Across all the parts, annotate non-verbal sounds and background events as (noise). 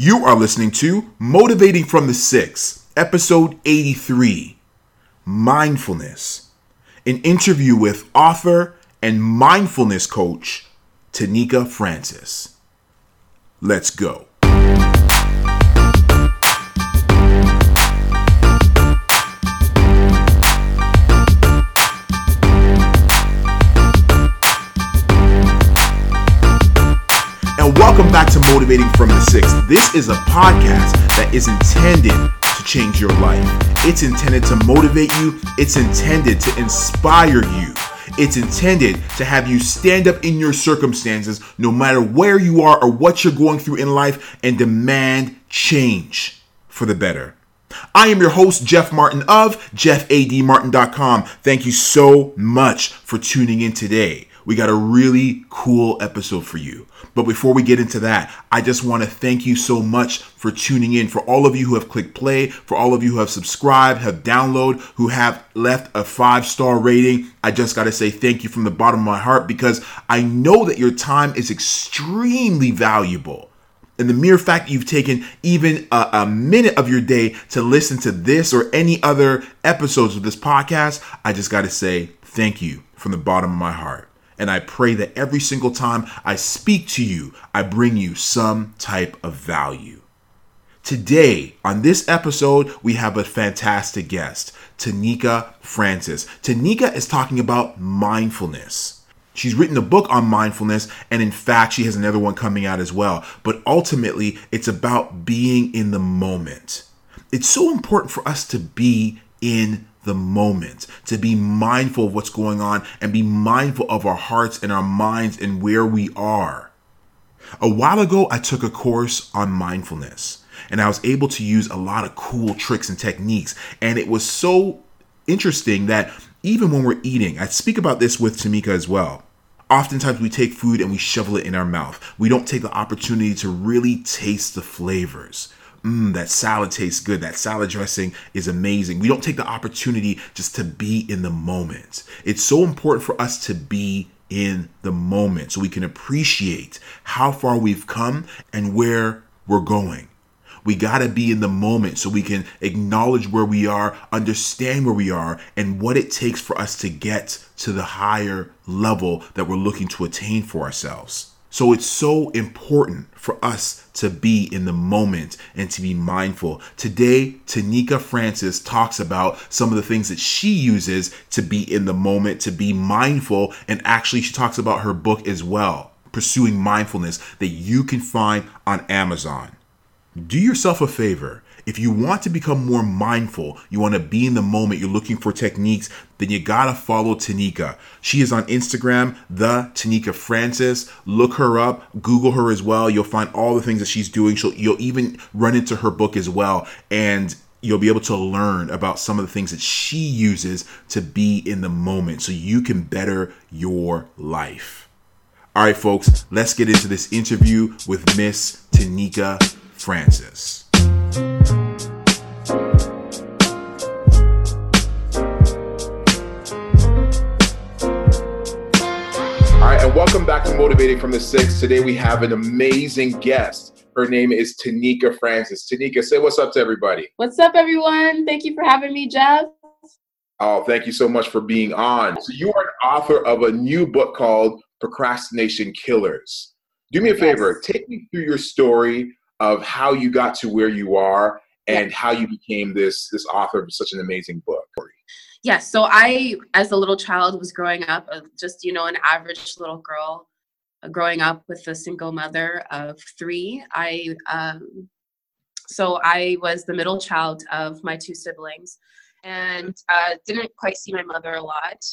You are listening to Motivating from the Six, episode 83 Mindfulness. An interview with author and mindfulness coach Tanika Francis. Let's go. Welcome back to Motivating from the Six. This is a podcast that is intended to change your life. It's intended to motivate you, it's intended to inspire you. It's intended to have you stand up in your circumstances, no matter where you are or what you're going through in life, and demand change for the better. I am your host, Jeff Martin of JeffADMartin.com. Thank you so much for tuning in today we got a really cool episode for you. But before we get into that, I just want to thank you so much for tuning in. For all of you who have clicked play, for all of you who have subscribed, have downloaded, who have left a five star rating, I just got to say thank you from the bottom of my heart because I know that your time is extremely valuable. And the mere fact that you've taken even a, a, minute of your day to listen to this or any other episodes of this podcast, I just got to say thank you from the bottom of my heart. And I pray that every single time I speak to you, I bring you some type of value. Today, on this episode, we have a fantastic guest, Tanika Francis. Tanika is talking about mindfulness. She's written a book on mindfulness, and in fact, she has another one coming out as well. But ultimately, it's about being in the moment. It's so important for us to be in the moment, to be mindful of what's going on and be mindful of our hearts and our minds and where we are. A while ago, I took a course on mindfulness and I was able to use a lot of cool tricks and techniques. And it was so interesting that even when we're eating, I speak about this with Tanika as well. Oftentimes, we take food and we shovel it in our mouth. We don't take the opportunity to really taste the flavors mmm, that salad tastes good. That salad dressing is amazing. We don't take the opportunity just to be in the moment. It's so important for us to be in the moment so we can appreciate how far we've come and where we're going. We got to be in the moment so we can acknowledge where we are, understand where we are, and what it takes for us to get to the higher level that we're looking to attain for ourselves. So it's so important for us to be in the moment and to be mindful. Today, Tanika Francis talks about some of the things that she uses to be in the moment, to be mindful, and actually, she talks about her book as well, Pursuing Mindfulness, that you can find on Amazon. Do yourself a favor if you want to become more mindful, you want to be in the moment, you're looking for techniques, then you gotta follow Tanika. She is on Instagram, the Tanika Francis. Look her up, Google her as well. You'll find all the things that she's doing. She'll, you'll even run into her book as well. And you'll be able to learn about some of the things that she uses to be in the moment so you can better your life. All right, folks, let's get into this interview with Miss Tanika Francis. To Motivating from the Six. Today we have an amazing guest. Her name is Tanika Francis. Tanika, say what's up to everybody. What's up, everyone? Thank you for having me, Jeff. Oh, thank you so much for being on. So, you are an author of a new book called Procrastination Killers. Do me a favor, take me through your story of how you got to where you are and how you became this this author of such an amazing book yes so i as a little child was growing up uh, just you know an average little girl growing up with a single mother of three i um, so i was the middle child of my two siblings and uh, didn't quite see my mother a lot.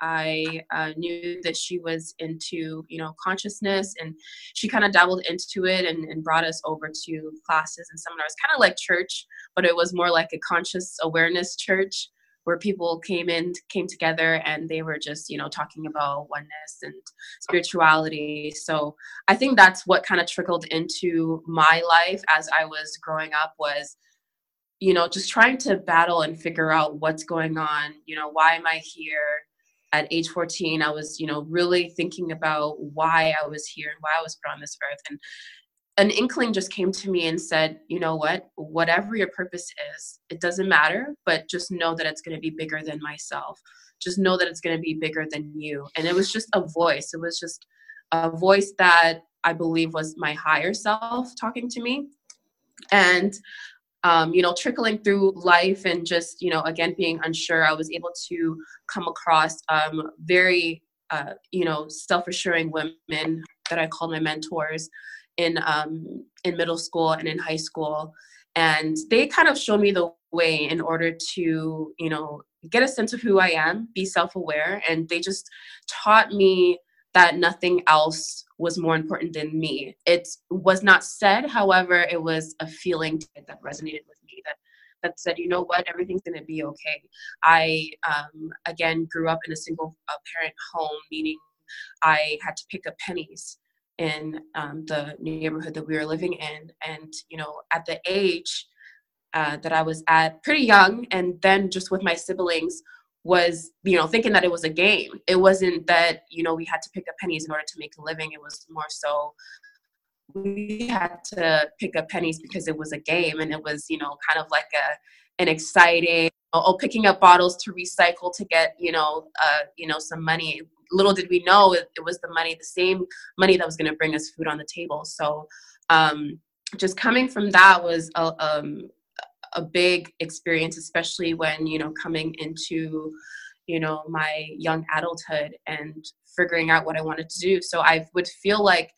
I uh, knew that she was into you know consciousness and she kind of dabbled into it and, and brought us over to classes and seminars kind of like church but it was more like a conscious awareness church where people came in came together and they were just you know talking about oneness and spirituality. So i think that's what kind of trickled into my life as i was growing up was you know just trying to battle and figure out what's going on. You know why am i here? At age 14 i was you know really thinking about why i was here and why i was put on this earth. And an inkling just came to me and said, you know what, whatever your purpose is, it doesn't matter, but just know that it's going to be bigger than myself. Just know that it's going to be bigger than you. And it was just a voice. It was just a voice that I believe was my higher self talking to me. And, um, you know, trickling through life and just, you know, again, being unsure, I was able to come across um, very, uh, you know, self assuring women that I called my mentors in um, in middle school and in high school, and they kind of showed me the way in order to you know get a sense of who I am, be self aware, and they just taught me that nothing else was more important than me. It was not said, however, it was a feeling that resonated with me that that said, you know what, everything's going to be okay. I, um, again, grew up in a single uh, parent home, meaning I had to pick up pennies in um, the neighborhood that we were living in. And, you know, at the age uh, that I was at, pretty young, and then just with my siblings, was, you know, thinking that it was a game. It wasn't that, you know, we had to pick up pennies in order to make a living. It was more so we had to pick up pennies because it was a game and it was, you know, kind of like a an exciting oh picking up bottles to recycle to get you know uh, you know some money little did we know it, it was the money, the same money that was going to bring us food on the table. So um, just coming from that was a, um, a big experience, especially when, you know, coming into, you know, my young adulthood and figuring out what I wanted to do. So I would feel like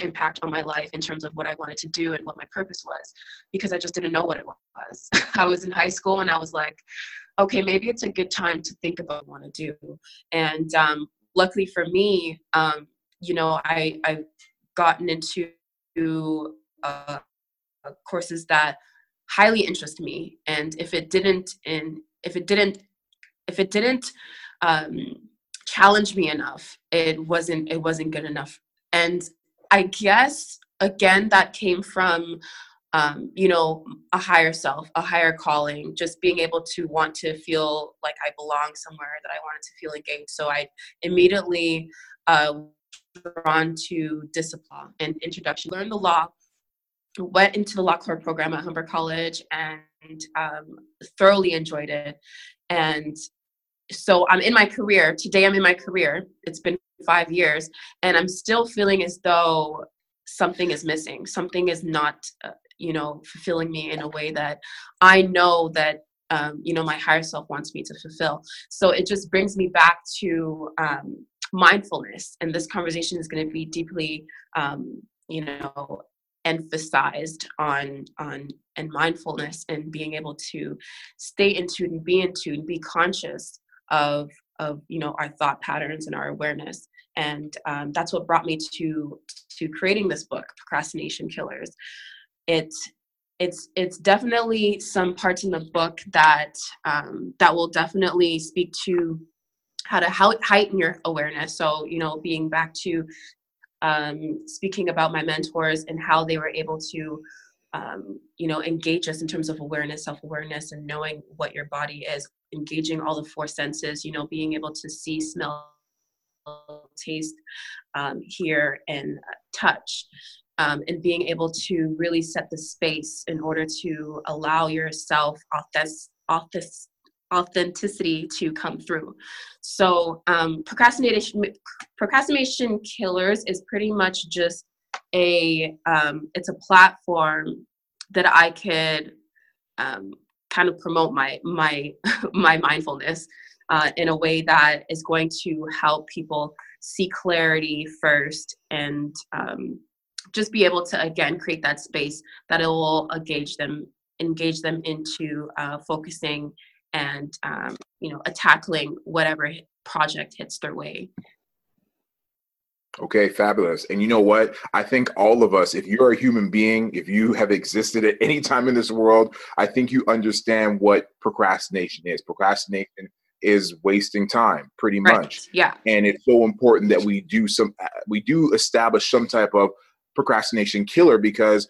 impact on my life in terms of what I wanted to do and what my purpose was because I just didn't know what it was. (laughs) I was in high school and I was like, okay, maybe it's a good time to think about what I want to do. And um, luckily for me, um, you know, I, I've gotten into uh, courses that highly interest me. And if it didn't, in if it didn't, if it didn't um, challenge me enough, it wasn't it wasn't good enough. And I guess again that came from um, you know, a higher self, a higher calling, just being able to want to feel like I belong somewhere, that I wanted to feel engaged. So I immediately uh, drawn to discipline and introduction, learned the law, went into the law clerk program at Humber College and um, thoroughly enjoyed it. And so I'm in my career. Today I'm in my career. It's been five years and I'm still feeling as though something is missing something is not uh, you know fulfilling me in a way that i know that um, you know my higher self wants me to fulfill. So it just brings me back to um, mindfulness. And this conversation is going to be deeply um, you know emphasized on on and mindfulness and being able to stay in tune and be in tune be conscious of of you know our thought patterns and our awareness. And um, that's what brought me to to creating this book procrastination killers it's it's it's definitely some parts in the book that um, that will definitely speak to how to how, heighten your awareness. So you know, being back to um, speaking about my mentors and how they were able to um, you know engage us in terms of awareness, self awareness, and knowing what your body is, engaging all the four senses. You know, being able to see, smell, taste, um, hear, and touch um, and being able to really set the space in order to allow yourself authentic, authenticity to come through. So um, procrastination procrastination killers is pretty much just a um, it's a platform that I could um, kind of promote my my (laughs) my mindfulness uh, in a way that is going to help people see clarity first and um, just be able to again create that space that it will engage them engage them into uh, focusing and um, you know tackling whatever project hits their way Okay, fabulous. And you know what? I think all of us, if you're a human being, if you have existed at any time in this world, I think you understand what procrastination is. Procrastination is wasting time, pretty much. Yeah. And it's so important that we do some, we do establish some type of procrastination killer because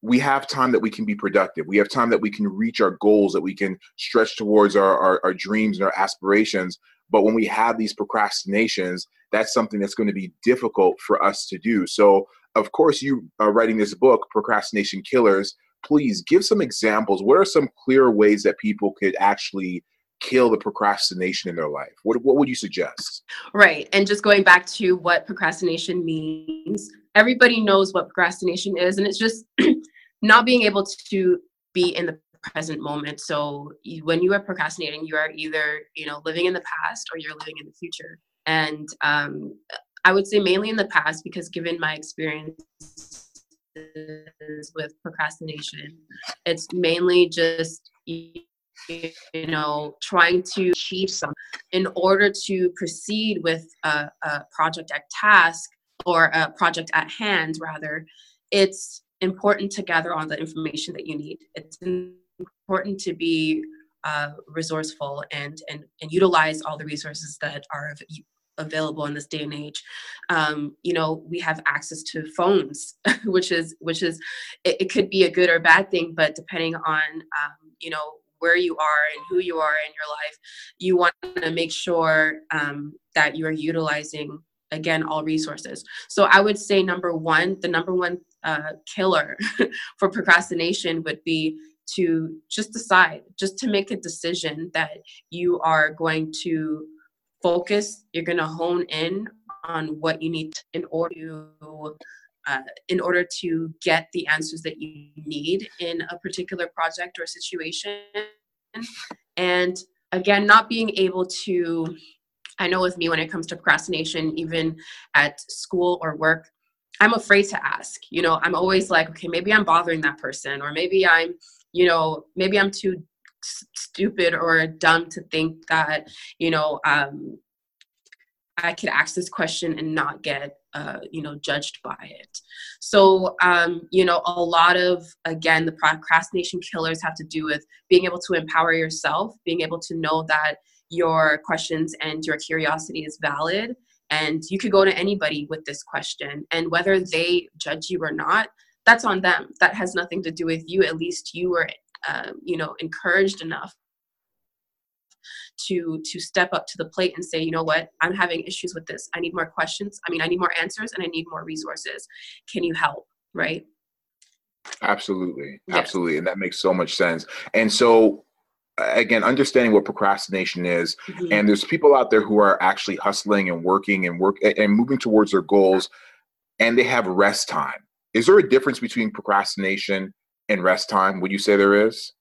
we have time that we can be productive. We have time that we can reach our goals, that we can stretch towards our, our, our, dreams and our aspirations. But when we have these procrastinations, that's something that's going to be difficult for us to do. So of course, you are writing this book, Procrastination Killers. Please give some examples. What are some clear ways that people could actually kill the procrastination in their life? What, what would you suggest? Right. And just going back to what procrastination means, everybody knows what procrastination is, and it's just (clears throat) not being able to be in the present moment. So you, when you are procrastinating, you are either you know living in the past or you're living in the future. And um, I would say mainly in the past because given my experience with procrastination, it's mainly just know trying to achieve some in order to proceed with a, a project at task or a project at hand rather it's important to gather all the information that you need. It's important to be uh, resourceful and, and and utilize all the resources that are available in this day and age. Um, you know we have access to phones (laughs) which is which is it, it, could be a good or bad thing but depending on um, you know where you are and who you are in your life you want to make sure um, that you are utilizing again all resources. So i would say number one the number one uh, killer (laughs) for procrastination would be to just decide just to make a decision that you are going to focus you're going to hone in on what you need in order to uh, in order to get the answers that you need in a particular project or situation. And again, not being able to, I know with me when it comes to procrastination, even at school or work, I'm afraid to ask. You know, I'm always like, okay, maybe I'm bothering that person, or maybe I'm, you know, maybe I'm too stupid or dumb to think that, you know, um, I could ask this question and not get uh, you know judged by it. So um, you know a lot of again the procrastination killers have to do with being able to empower yourself being able to know that your questions and your curiosity is valid and you could go to anybody with this question and whether they judge you or not that's on them. That has nothing to do with you. At least you were uh, you know encouraged enough to to step up to the plate and say you know what? I'm having issues with this. I need more questions. I mean i need more answers and i need more resources. Can you help? Right? Absolutely. Absolutely. And that makes so much sense. And so again understanding what procrastination is mm-hmm. and there's people out there who are actually hustling and working and work and moving towards their goals and they have rest time. Is there a difference between procrastination and rest time? Would you say there is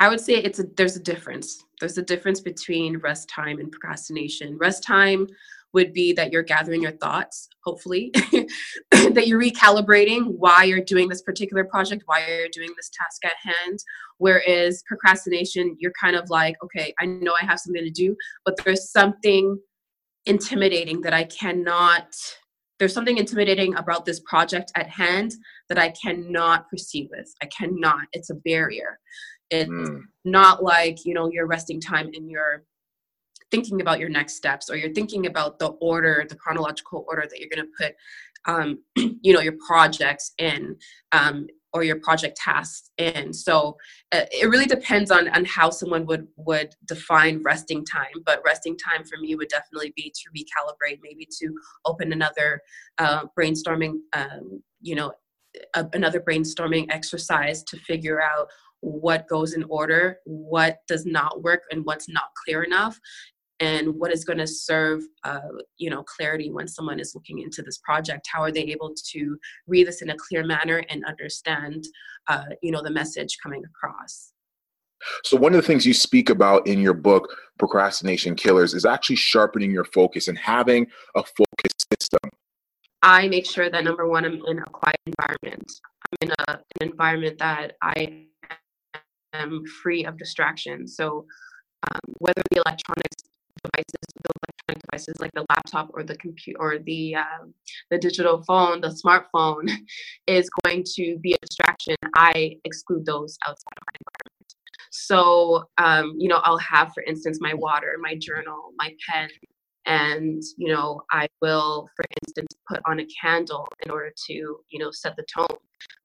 I would say it's a there's a difference. There's a difference between rest time and procrastination. Rest time would be that you're gathering your thoughts, hopefully, (laughs) that you're recalibrating why you're doing this particular project, why you're doing this task at hand. Whereas procrastination, you're kind of like, okay, I know I have something to do, but there's something intimidating that I cannot, there's something intimidating about this project at hand that I cannot proceed with. I cannot, it's a barrier. It's mm. not like, you know, your resting time and you're thinking about your next steps or you're thinking about the order, the chronological order that you're going to put, um, (clears throat) you know, your projects in. Um, or your project tasks in so uh, it really depends on on how someone would would define resting time but resting time for me would definitely be to recalibrate maybe to open another uh, brainstorming um, you know a, another brainstorming exercise to figure out what goes in order, what does not work, and what's not clear enough, and what is going to serve, uh, you know, clarity when someone is looking into this project. How are they able to read this in a clear manner and understand, uh, you know, the message coming across? So, one of the things you speak about in your book, Procrastination Killers, is actually sharpening your focus and having a focus system. I make sure that number one, I'm in a quiet environment. I'm in a, an environment that I am free of distractions. So um, whether the electronics devices, the electronic devices like the laptop or the computer or the uh, the digital phone, the smartphone, (laughs) is going to be a distraction. I exclude those outside of my environment. So um, you know, I'll have, for instance, my water, my journal, my pen, and you know i will for instance put on a candle in order to you know set the tone.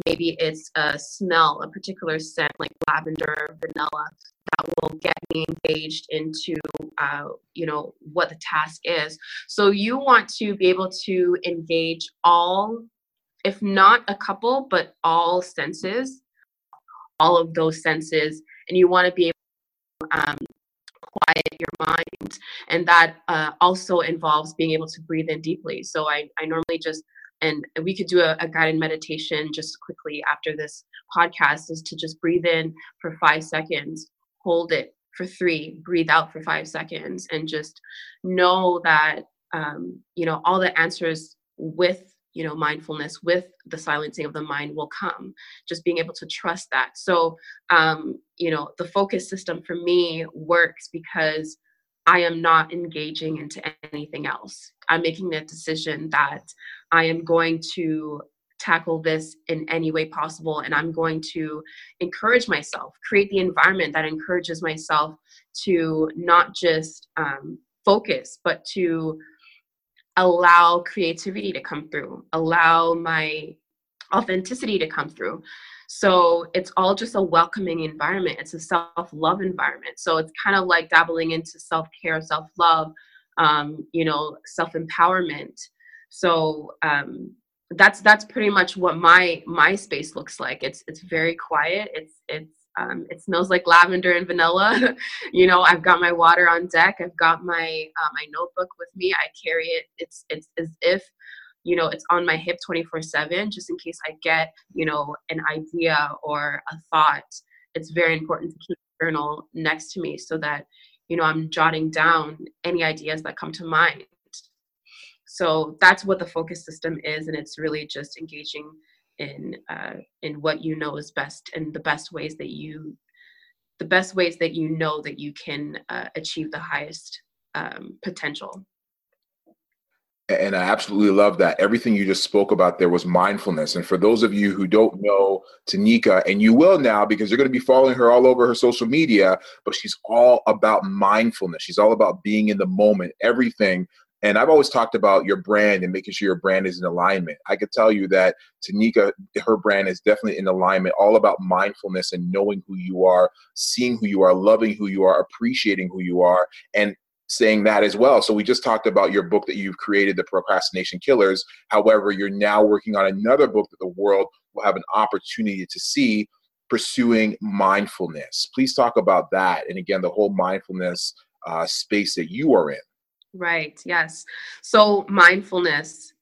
Maybe it's a smell a particular scent like lavender vanilla that will get me engaged into uh, you know what the task is. So you want to be able to engage all if not a couple, but all senses, all of those senses, and you want to be able to um, quiet your mind. And that uh, also involves being able to breathe in deeply. So I, I normally just, and we could do a, a guided meditation just quickly after this podcast, is to just breathe in for five seconds, hold it for three, breathe out for five seconds, and just know that, um, you know, all the answers with you know mindfulness with the silencing of the mind will come just being able to trust that. So um you know the focus system for me works because i am not engaging into anything else. I'm making the decision that i am going to tackle this in any way possible and i'm going to encourage myself create the environment that encourages myself to not just um, focus but to allow creativity to come through, allow my authenticity to come through. So it's all just a welcoming environment. It's a self love environment. So it's kind of like dabbling into self care, self love, um, you know, self empowerment. So um, that's that's pretty much what my my space looks like. It's it's very quiet. It's it's um, it smells like lavender and vanilla. (laughs) you know, I've got my water on deck. I've got my uh, my notebook with me. I carry it. It's it's as if you know it's on my hip 24 7 just in case i get you know an idea or a thought it's very important to keep a journal next to me so that you know i'm jotting down any ideas that come to mind so that's what the focus system is and it's really just engaging in uh, in what you know is best and the best ways that you the best ways that you know that you can uh, achieve the highest um, potential and I absolutely love that. Everything you just spoke about there was mindfulness. And for those of you who don't know Tanika, and you will now because you're going to be following her all over her social media, but she's all about mindfulness. She's all about being in the moment, everything and I've always talked about your brand and making sure your brand is in alignment. I could tell you that Tanika, her brand is definitely in alignment, all about mindfulness and knowing who you are, seeing who you are, loving who you are, appreciating who you are, and saying that as well. So we just talked about your book that you've created, The Procrastination Killers. However, you're now working on another book that the world will have an opportunity to see pursuing mindfulness. Please talk about that. And again, the whole mindfulness uh, space that you are in. Right. Yes. So mindfulness.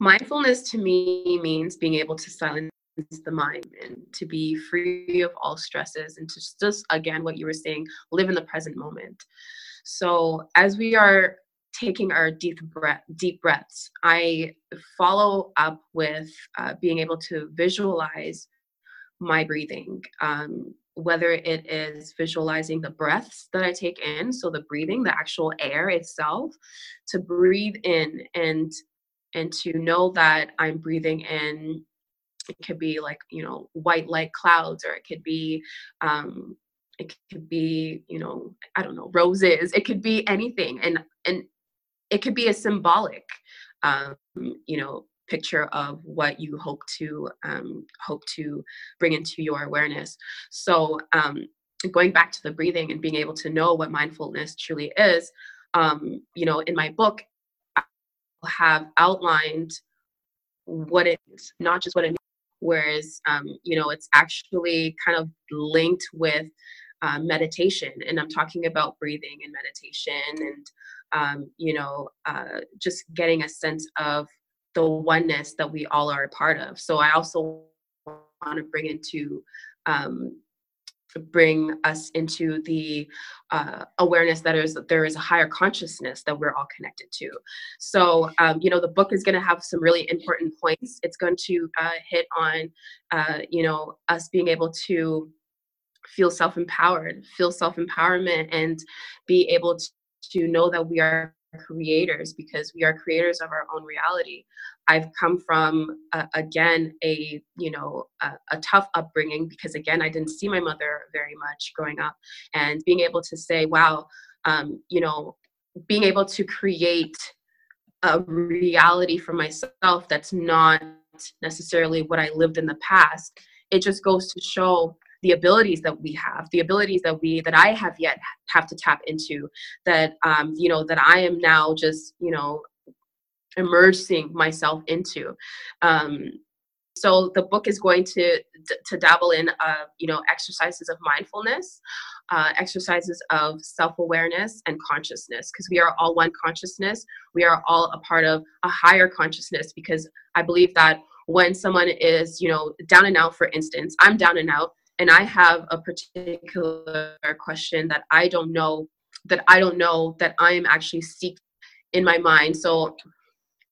Mindfulness to me means being able to silence the mind and to be free of all stresses and to just again what you were saying live in the present moment so as we are taking our deep breath deep breaths i follow up with uh, being able to visualize my breathing um, whether it is visualizing the breaths that I take in, so the breathing, the actual air itself, to breathe in and and to know that I'm breathing in. It could be like you know white light clouds, or it could be um, it could be you know I don't know roses. It could be anything, and and it could be a symbolic um, you know picture of what you hope to um, hope to bring into your awareness. So um, going back to the breathing and being able to know what mindfulness truly is, um, you know, in my book, I have outlined what it is, not just what it means. Whereas, um, you know, it's actually kind of linked with uh, meditation, and I'm talking about breathing and meditation, and um, you know, uh, just getting a sense of the oneness that we all are a part of. So I also want to bring into um, bring us into the uh, awareness that is there is a higher consciousness that we're all connected to. So um, you know the book is going to have some really important points. It's going to uh, hit on uh, you know us being able to feel self-empowered, feel self-empowerment, and be able to, to know that we are creators because we are creators of our own reality. I've come from uh, again a you know a, a, tough upbringing because again i didn't see my mother very much growing up. And being able to say wow um, you know being able to create a reality for myself that's not necessarily what i lived in the past it just goes to show the abilities that we have the abilities that we that i have yet have to tap into that um you know that i am now just you know immersing myself into. Um so the book is going to to dabble in uh, you know exercises of mindfulness uh, exercises of self-awareness and consciousness because we are all one consciousness. We are all a part of a higher consciousness because i believe that when someone is you know down and out for instance i'm down and out and i have a particular question that i don't know that i don't know that i am actually seeking in my mind so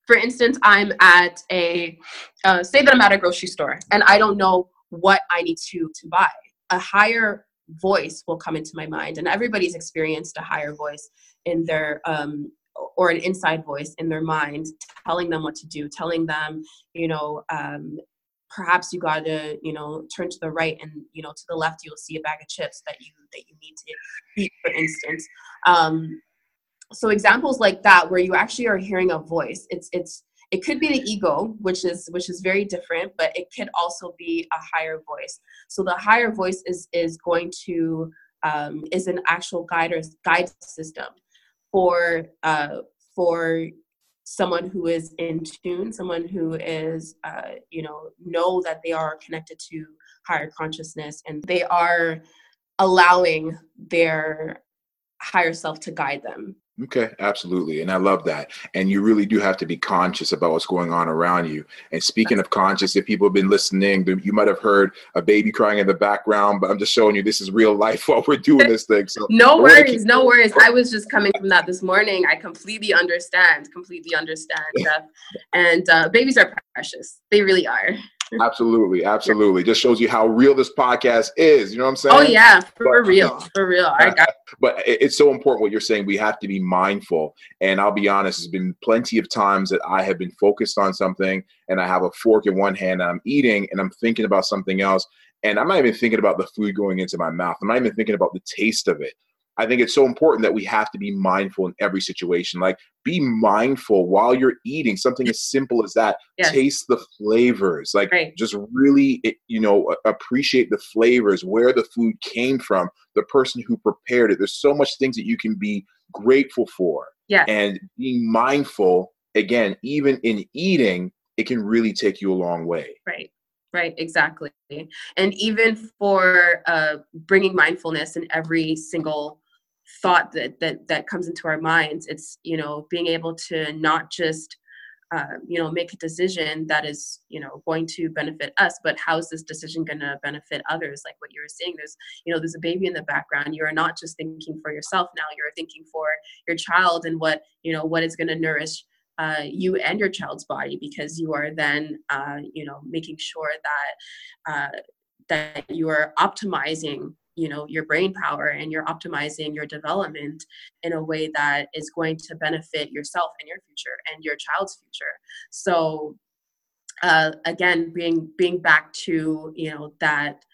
for instance, I'm at a, uh, say that I'm at a grocery store and I don't know what I need to, to buy. A higher voice will come into my mind and everybody's experienced a higher voice in their, um, or an inside voice in their mind telling them what to do, telling them, you know, um, perhaps you got to you know turn to the right and you know to the left you'll see a bag of chips that you that you need to eat for instance. Um, so examples like that where you actually are hearing a voice it's it's it could be the ego which is which is very different but it could also be a higher voice. So the higher voice is is going to um, is an actual guide or guide system for uh, for someone who is in tune someone who is uh, you know know that they are connected to higher consciousness and they are allowing their higher self to guide them Okay, absolutely. And I love that. And you really do have to be conscious about what's going on around you. And speaking of conscious, if people have been listening, you might have heard a baby crying in the background, but I'm just showing you this is real life (laughs) while we're doing this thing. So no worries, no worries. I was just coming from that this morning. I completely understand, completely understand. and uh, babies are precious. They really are absolutely, absolutely. Just shows you how real this podcast is. You know what I'm oh, saying? Oh yeah, for but, real, for real. I got. (laughs) But it's so important what you're saying. We have to be mindful. And I'll be honest, there's been plenty of times that I have been focused on something, and I have a fork in one hand, and I'm eating, and I'm thinking about something else, and I'm not even thinking about the food going into my mouth. I'm not even thinking about the taste of it. I think it's so important that we have to be mindful in every situation. Like, be mindful while you're eating something as simple as that. Yes. Taste the flavors. Like, right. just really, you know, appreciate the flavors, where the food came from, the person who prepared it. There's so much things that you can be grateful for. Yeah. And being mindful, again, even in eating, it can really take you a long way. Right right exactly and even for uh, bringing mindfulness in every single thought that that that comes into our minds. It's you know being able to not just uh, you know make a decision that is you know going to benefit us but how is this decision going to benefit others? Like what you were saying there's you know there's a baby in the background. You're not just thinking for yourself now you're thinking for your child and what you know what is going to nourish uh, you and your child's body because you are then uh, you know making sure that uh, that you are optimizing you know your brain power and you're optimizing your development in a way that is going to benefit yourself and your future and your child's future. So uh, again being being back to you know that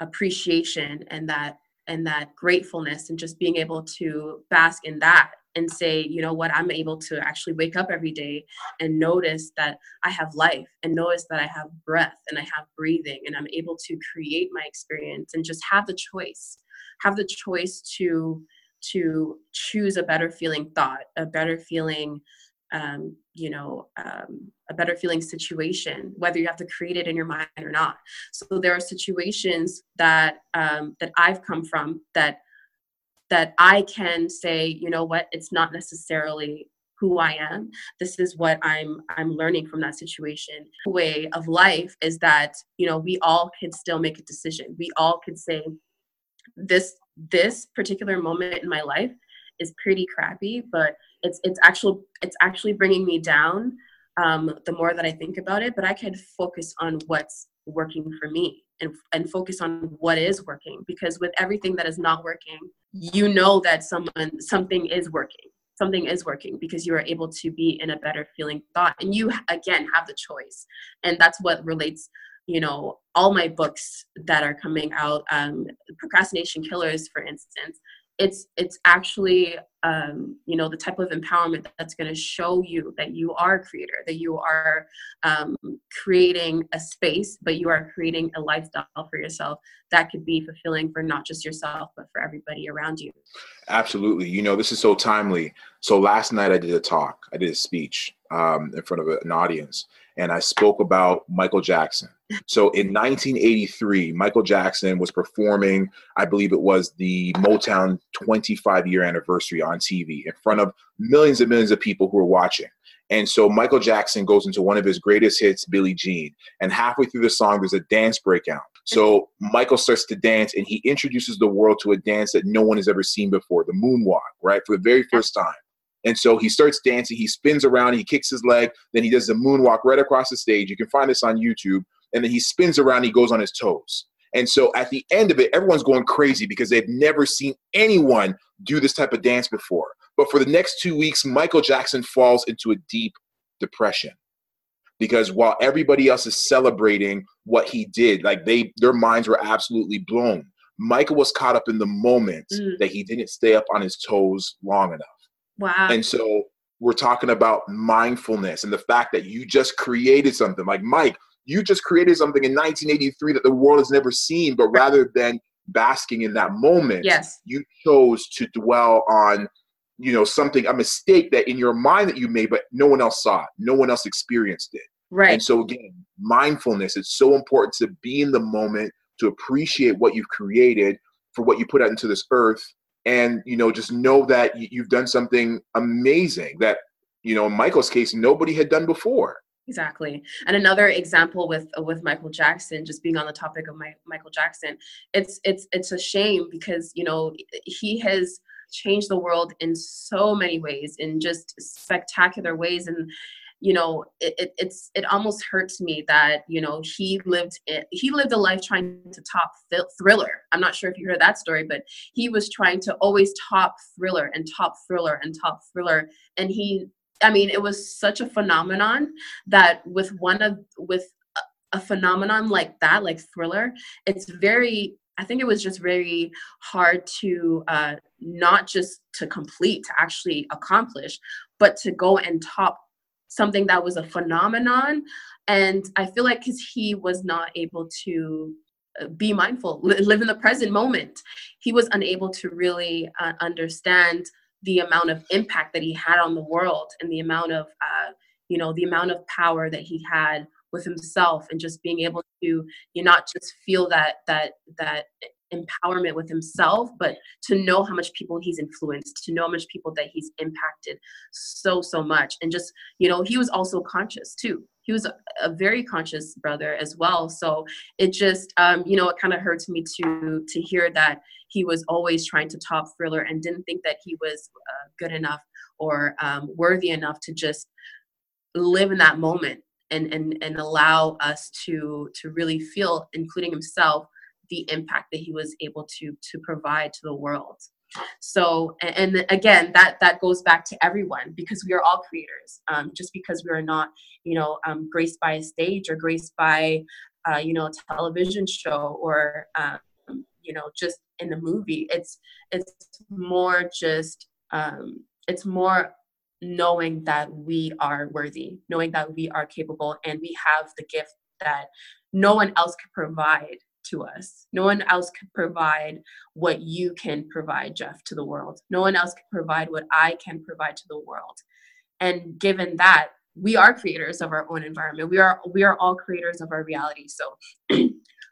appreciation and that and that gratefulness and just being able to bask in that and say, you know what, I'm able to actually wake up every day and notice that I have life and notice that I have breath and I have breathing and I'm able to create my experience and just have the choice, have the choice to to choose a better feeling thought, a better feeling, um, you know, um, a better feeling situation, whether you have to create it in your mind or not. So there are situations that um, that I've come from that that I can say, you know what, it's not necessarily who I am. This is what I'm I'm learning from that situation. Way of life is that, you know, we all can still make a decision. We all can say this this particular moment in my life is pretty crappy, but it's it's actual it's actually bringing me down um, the more that I think about it. But I can focus on what's working for me and, and focus on what is working because with everything that is not working you know that someone something is working something is working because you are able to be in a better feeling thought and you again have the choice. And that's what relates you know all my books that are coming out um, procrastination killers for instance it's it's actually um, you know the type of empowerment that's going to show you that you are a creator that you are um, creating a space but you are creating a lifestyle for yourself that could be fulfilling for not just yourself but for everybody around you. Absolutely. You know this is so timely. So last night i did a talk i did a speech um, in front of an audience and I spoke about Michael Jackson. So in 1983, Michael Jackson was performing, I believe it was the Motown 25 year anniversary on TV in front of millions and millions of people who were watching. And so Michael Jackson goes into one of his greatest hits, Billie Jean. And halfway through the song, there's a dance breakout. So Michael starts to dance and he introduces the world to a dance that no one has ever seen before the moonwalk, right? For the very first time. And so he starts dancing, he spins around, he kicks his leg, then he does the moonwalk right across the stage. You can find this on YouTube. And then he spins around, he goes on his toes. And so at the end of it, everyone's going crazy because they've never seen anyone do this type of dance before. But for the next two weeks, Michael Jackson falls into a deep depression because while everybody else is celebrating what he did, like they their minds were absolutely blown. Michael was caught up in the moment mm. that he didn't stay up on his toes long enough. Wow. And so we're talking about mindfulness and the fact that you just created something. Like Mike, you just created something in 1983 that the world has never seen, but rather than basking in that moment, yes. you chose to dwell on you know something a mistake that in your mind that you made but no one else saw it no one else experienced it right and so again mindfulness it's so important to be in the moment to appreciate what you've created for what you put out into this earth and you know just know that you've done something amazing that you know in michael's case nobody had done before. Exactly. And another example with with michael jackson just being on the topic of my, michael jackson it's it's it's a shame because you know he has changed the world in so many ways in just spectacular ways and you know it, it, it's it almost hurts me that you know he lived he lived a life trying to top thriller. I'm not sure if you heard that story but he was trying to always top thriller and top thriller and top thriller. And he i mean it was such a phenomenon that with one of with a, a phenomenon like that like thriller it's very I think it was just very hard to uh, not just to complete, to actually accomplish, but to go and top something that was a phenomenon. And I feel like because he was not able to uh, be mindful, live in the present moment, he was unable to really uh, understand the amount of impact that he had on the world and the amount of, uh, you know, the amount of power that he had with himself and just being able to you not just feel that that that empowerment with himself but to know how much people he's influenced to know how much people that he's impacted so so much. And just you know he was also conscious too. He was a, a very conscious brother as well. So it just um, you know it kind of hurts me to to hear that he was always trying to top thriller and didn't think that he was uh, good enough or um, worthy enough to just live in that moment and and and allow us to to really feel including himself the impact that he was able to to provide to the world. So and, again that that goes back to everyone because we are all creators. Um, just because we are not you know um, graced by a stage or graced by uh, you know a television show or um, you know just in a movie it's it's more just um, it's more knowing that we are worthy, knowing that we are capable and we have the gift that no one else could provide to us. No one else could provide what you can provide, Jeff, to the world. No one else can provide what I can provide to the world. And given that, we are creators of our own environment. We are we are all creators of our reality. So (clears throat)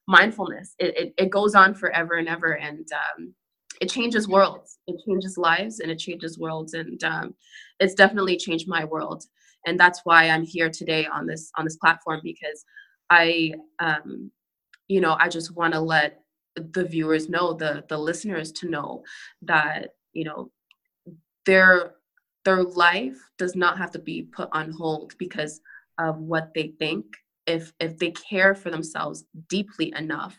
mindfulness, it, it, it, goes on forever and ever. And um, it changes worlds it changes lives and it changes worlds and um, it's definitely changed my world and that's why i'm here today on this on this platform because i um, you know i just want to let the viewers know the the listeners to know that you know their their life does not have to be put on hold because of what they think. If if they care for themselves deeply enough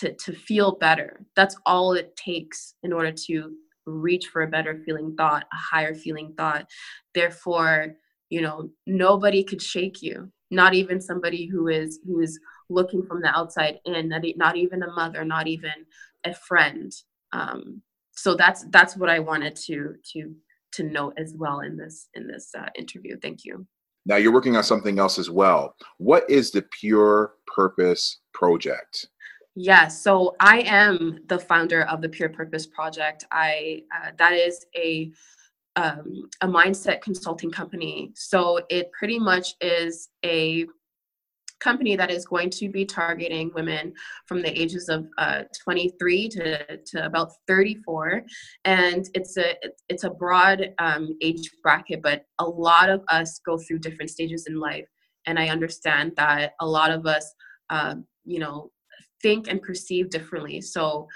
to to feel better that's all it takes in order to reach for a better feeling thought a higher feeling thought. Therefore you know nobody could shake you not even somebody who is who is looking from the outside in not, not even a mother not even a friend. Um, so that's that's what i wanted to to to note as well in this in this uh, interview. Thank you. Now you're working on something else as well. What is the pure purpose project? Yes, so I am the founder of the Pure Purpose Project. I uh, that is a um, a mindset consulting company. So it pretty much is a company that is going to be targeting women from the ages of uh, 23 to, to about 34 and it's a it's a broad um, age bracket but a lot of us go through different stages in life. And i understand that a lot of us uh, you know think and perceive differently. So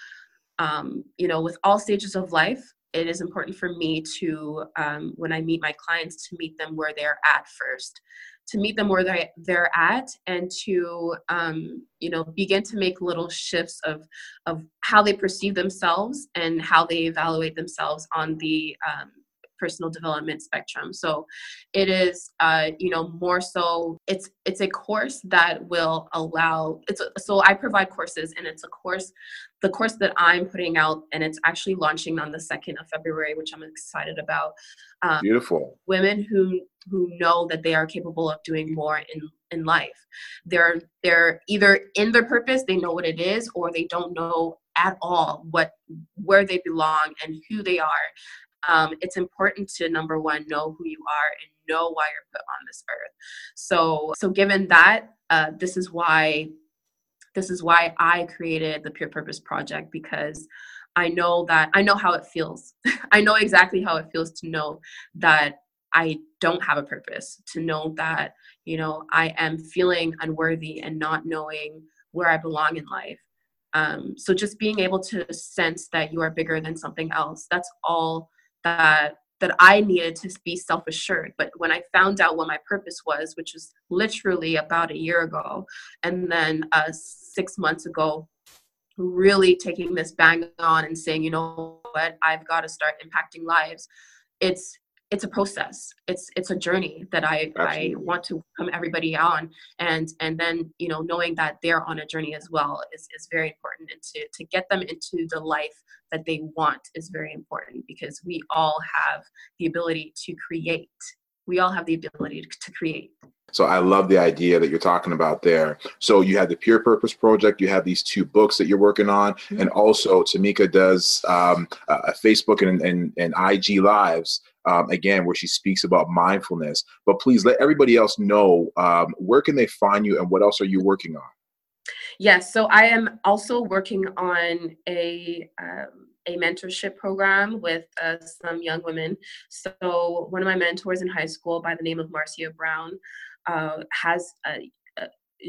um, you know with all stages of life it is important for me to um, when i meet my clients to meet them where they're at first to meet them where they, they're at and to um, you know begin to make little shifts of of how they perceive themselves and how they evaluate themselves on the um, personal development spectrum. So it is uh, you know more so it's it's a course that will allow it's so i provide courses and it's a course the course that i'm putting out and it's actually launching on the 2nd of february which i'm excited about um, beautiful. women who who know that they are capable of doing more in in life. They're they're either in their purpose they know what it is or they don't know at all what where they belong and who they are um, it's important to number one know who you are and know why you're put on this earth. So so given that uh, this is why this is why i created the pure purpose project because i know that i know how it feels. (laughs) I know exactly how it feels to know that i don't have a purpose to know that you know i am feeling unworthy and not knowing where i belong in life. Um, so just being able to sense that you are bigger than something else that's all that that I needed to be self assured. But when I found out what my purpose was, which was literally about a year ago, and then uh, six months ago, really taking this bang on and saying, you know what, I've got to start impacting lives. It's it's a process. It's it's a journey that i Absolutely. i want to come everybody on. And and then you know knowing that they're on a journey as well is, is very important. And to to get them into the life that they want is very important because we all have the ability to create we all have the ability to create so I love the idea that you're talking about there. So you have the Pure Purpose Project, you have these two books that you're working on, mm-hmm. and also Tanika does um, uh, Facebook and, and, and IG lives um, again, where she speaks about mindfulness. But please let everybody else know um, where can they find you and what else are you working on? Yes, so I am also working on a um, a mentorship program with uh, some young women. So one of my mentors in high school, by the name of Marcia Brown, uh, has a,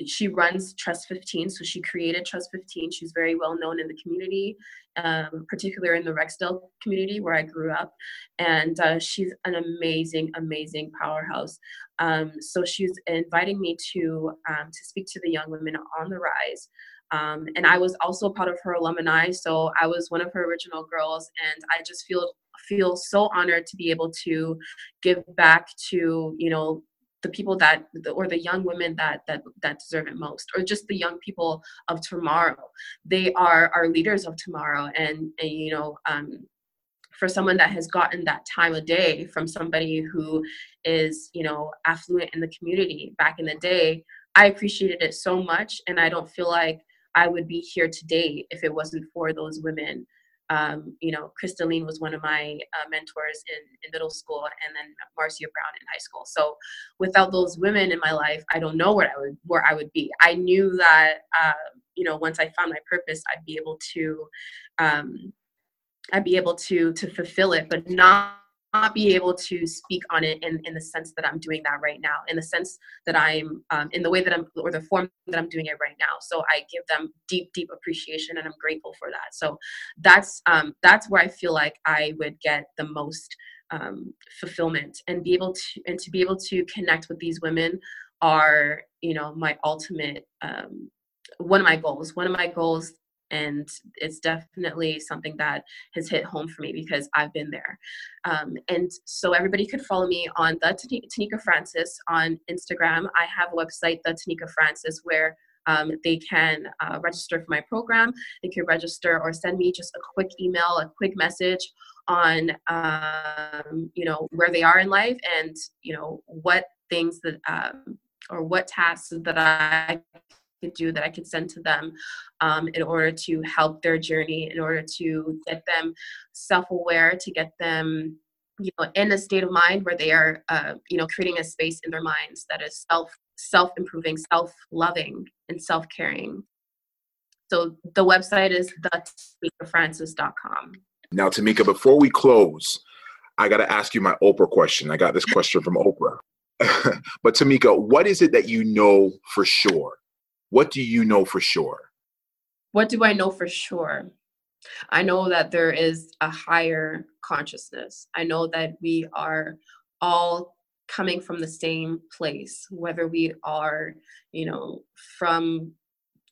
she runs Trust 15. So she created Trust 15. She's very well known in the community, um, particularly in the Rexdale community where I grew up. And uh, she's an amazing, amazing powerhouse. Um, so she's inviting me to um, to speak to the young women on the rise. Um, and I was also part of her alumni, so I was one of her original girls, and I just feel feel so honored to be able to give back to you know the people that or the young women that that that deserve it most or just the young people of tomorrow. They are our leaders of tomorrow and and you know um for someone that has gotten that time of day from somebody who is you know affluent in the community back in the day i appreciated it so much and i don't feel like i would be here today if it wasn't for those women um, you know, Crystalline was one of my uh, mentors in, in middle school, and then Marcia Brown in high school. So, without those women in my life, I don't know where I would where I would be. I knew that uh, you know once I found my purpose, I'd be able to um, I'd be able to to fulfill it, but not not be able to speak on it in, in the sense that I'm doing that right now, in the sense that I'm, um, in the way that I'm, or the form that I'm doing it right now. So I give them deep, deep appreciation and I'm grateful for that. So that's, um, that's where I feel like I would get the most um, fulfillment and be able to, and to be able to connect with these women are, you know, my ultimate, um, one of my goals. One of my goals and it's definitely something that has hit home for me because I've been there. Um, and so everybody could follow me on the Tanika Francis on Instagram. I have a website, the Tanika Francis, where um, they can uh, register for my program. They can register or send me just a quick email, a quick message on um, you know where they are in life and you know what things that um, or what tasks that I could do that I could send to them um, in order to help their journey, in order to get them self aware, to get them you know in a state of mind where they are uh, you know creating a space in their minds that is self self improving self loving and self caring so the website is thetanikafrancis.com now tanika before we close i got to ask you my oprah question. I got this question from oprah. (laughs) But tanika what is it that you know for sure what do you know for sure? What do i know for sure? I know that there is a higher consciousness. I know that we are all coming from the same place, whether we are, you know, from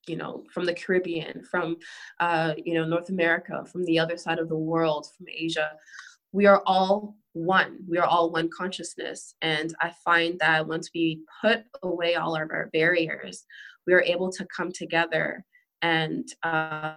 you know from the caribbean from uh, you know north america from the other side of the world from asia. We are all one. We are all one consciousness. And i find that once we put away all of our barriers we are able to come together and uh,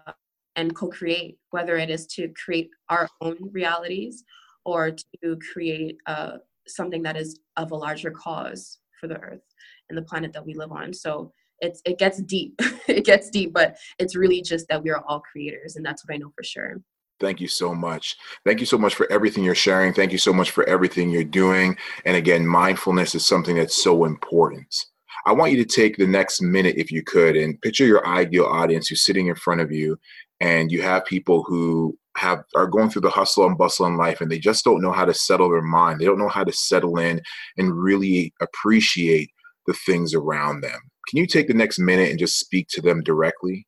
and co-create whether it is to create our own realities or to create uh, something that is of a larger cause for the earth and the planet that we live on so it's it gets deep (laughs) it gets deep but it's really just that we are all creators and that's what i know for sure Thank you so much. Thank you so much for everything you're sharing. Thank you so much for everything you're doing. And again, mindfulness is something that's so important. I want you to take the next minute, if you could, and picture your ideal audience who's sitting in front of you and you have people who have are going through the hustle and bustle in life and they just don't know how to settle their mind. They don't know how to settle in and really appreciate the things around them. Can you take the next minute and just speak to them directly?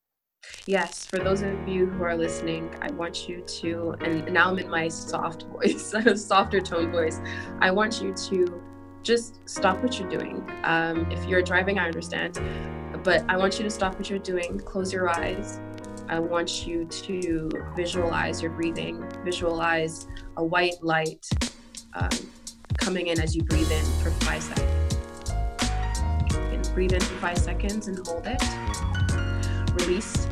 Yes, for those of you who are listening, I want you to, and now I'm in my soft (laughs) voice, a softer tone voice. I want you to just stop what you're doing. Um, if you're driving, I understand, but I want you to stop what you're doing, close your eyes, I want you to visualize your breathing, visualize a white light um, coming in as you breathe in for five seconds. And breathe in for five seconds and hold it. Release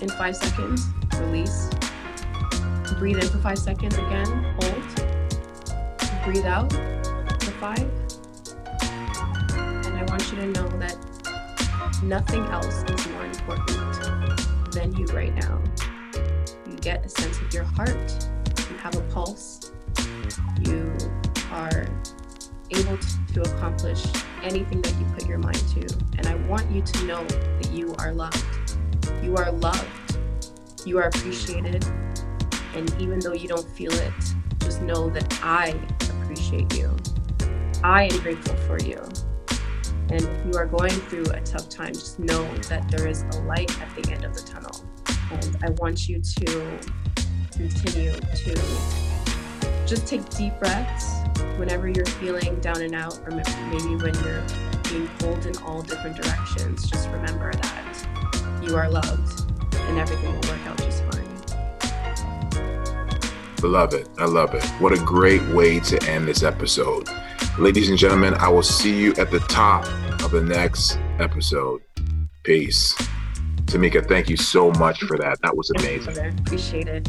in five seconds, release. Breathe in for five seconds again, hold. Breathe out for five. Want you to know that nothing else is more important than you right now. You get a sense of your heart, you have a pulse, you are able to, to accomplish anything that you put your mind to. And I want you to know that you are loved. You are loved. You are appreciated. And even though you don't feel it, just know that I appreciate you. I am grateful for you. And if you are going through a tough time, just know that there is a light at the end of the tunnel. And I want you to continue to just take deep breaths whenever you're feeling down and out, or maybe when you're being pulled in all different directions. Just remember that you are loved and everything will work out just fine. Love it. I love it. What a great way to end this episode. Ladies and gentlemen, I will see you at the top of the next episode. Peace. Tanika, thank you so much for that. That was amazing. Appreciate it.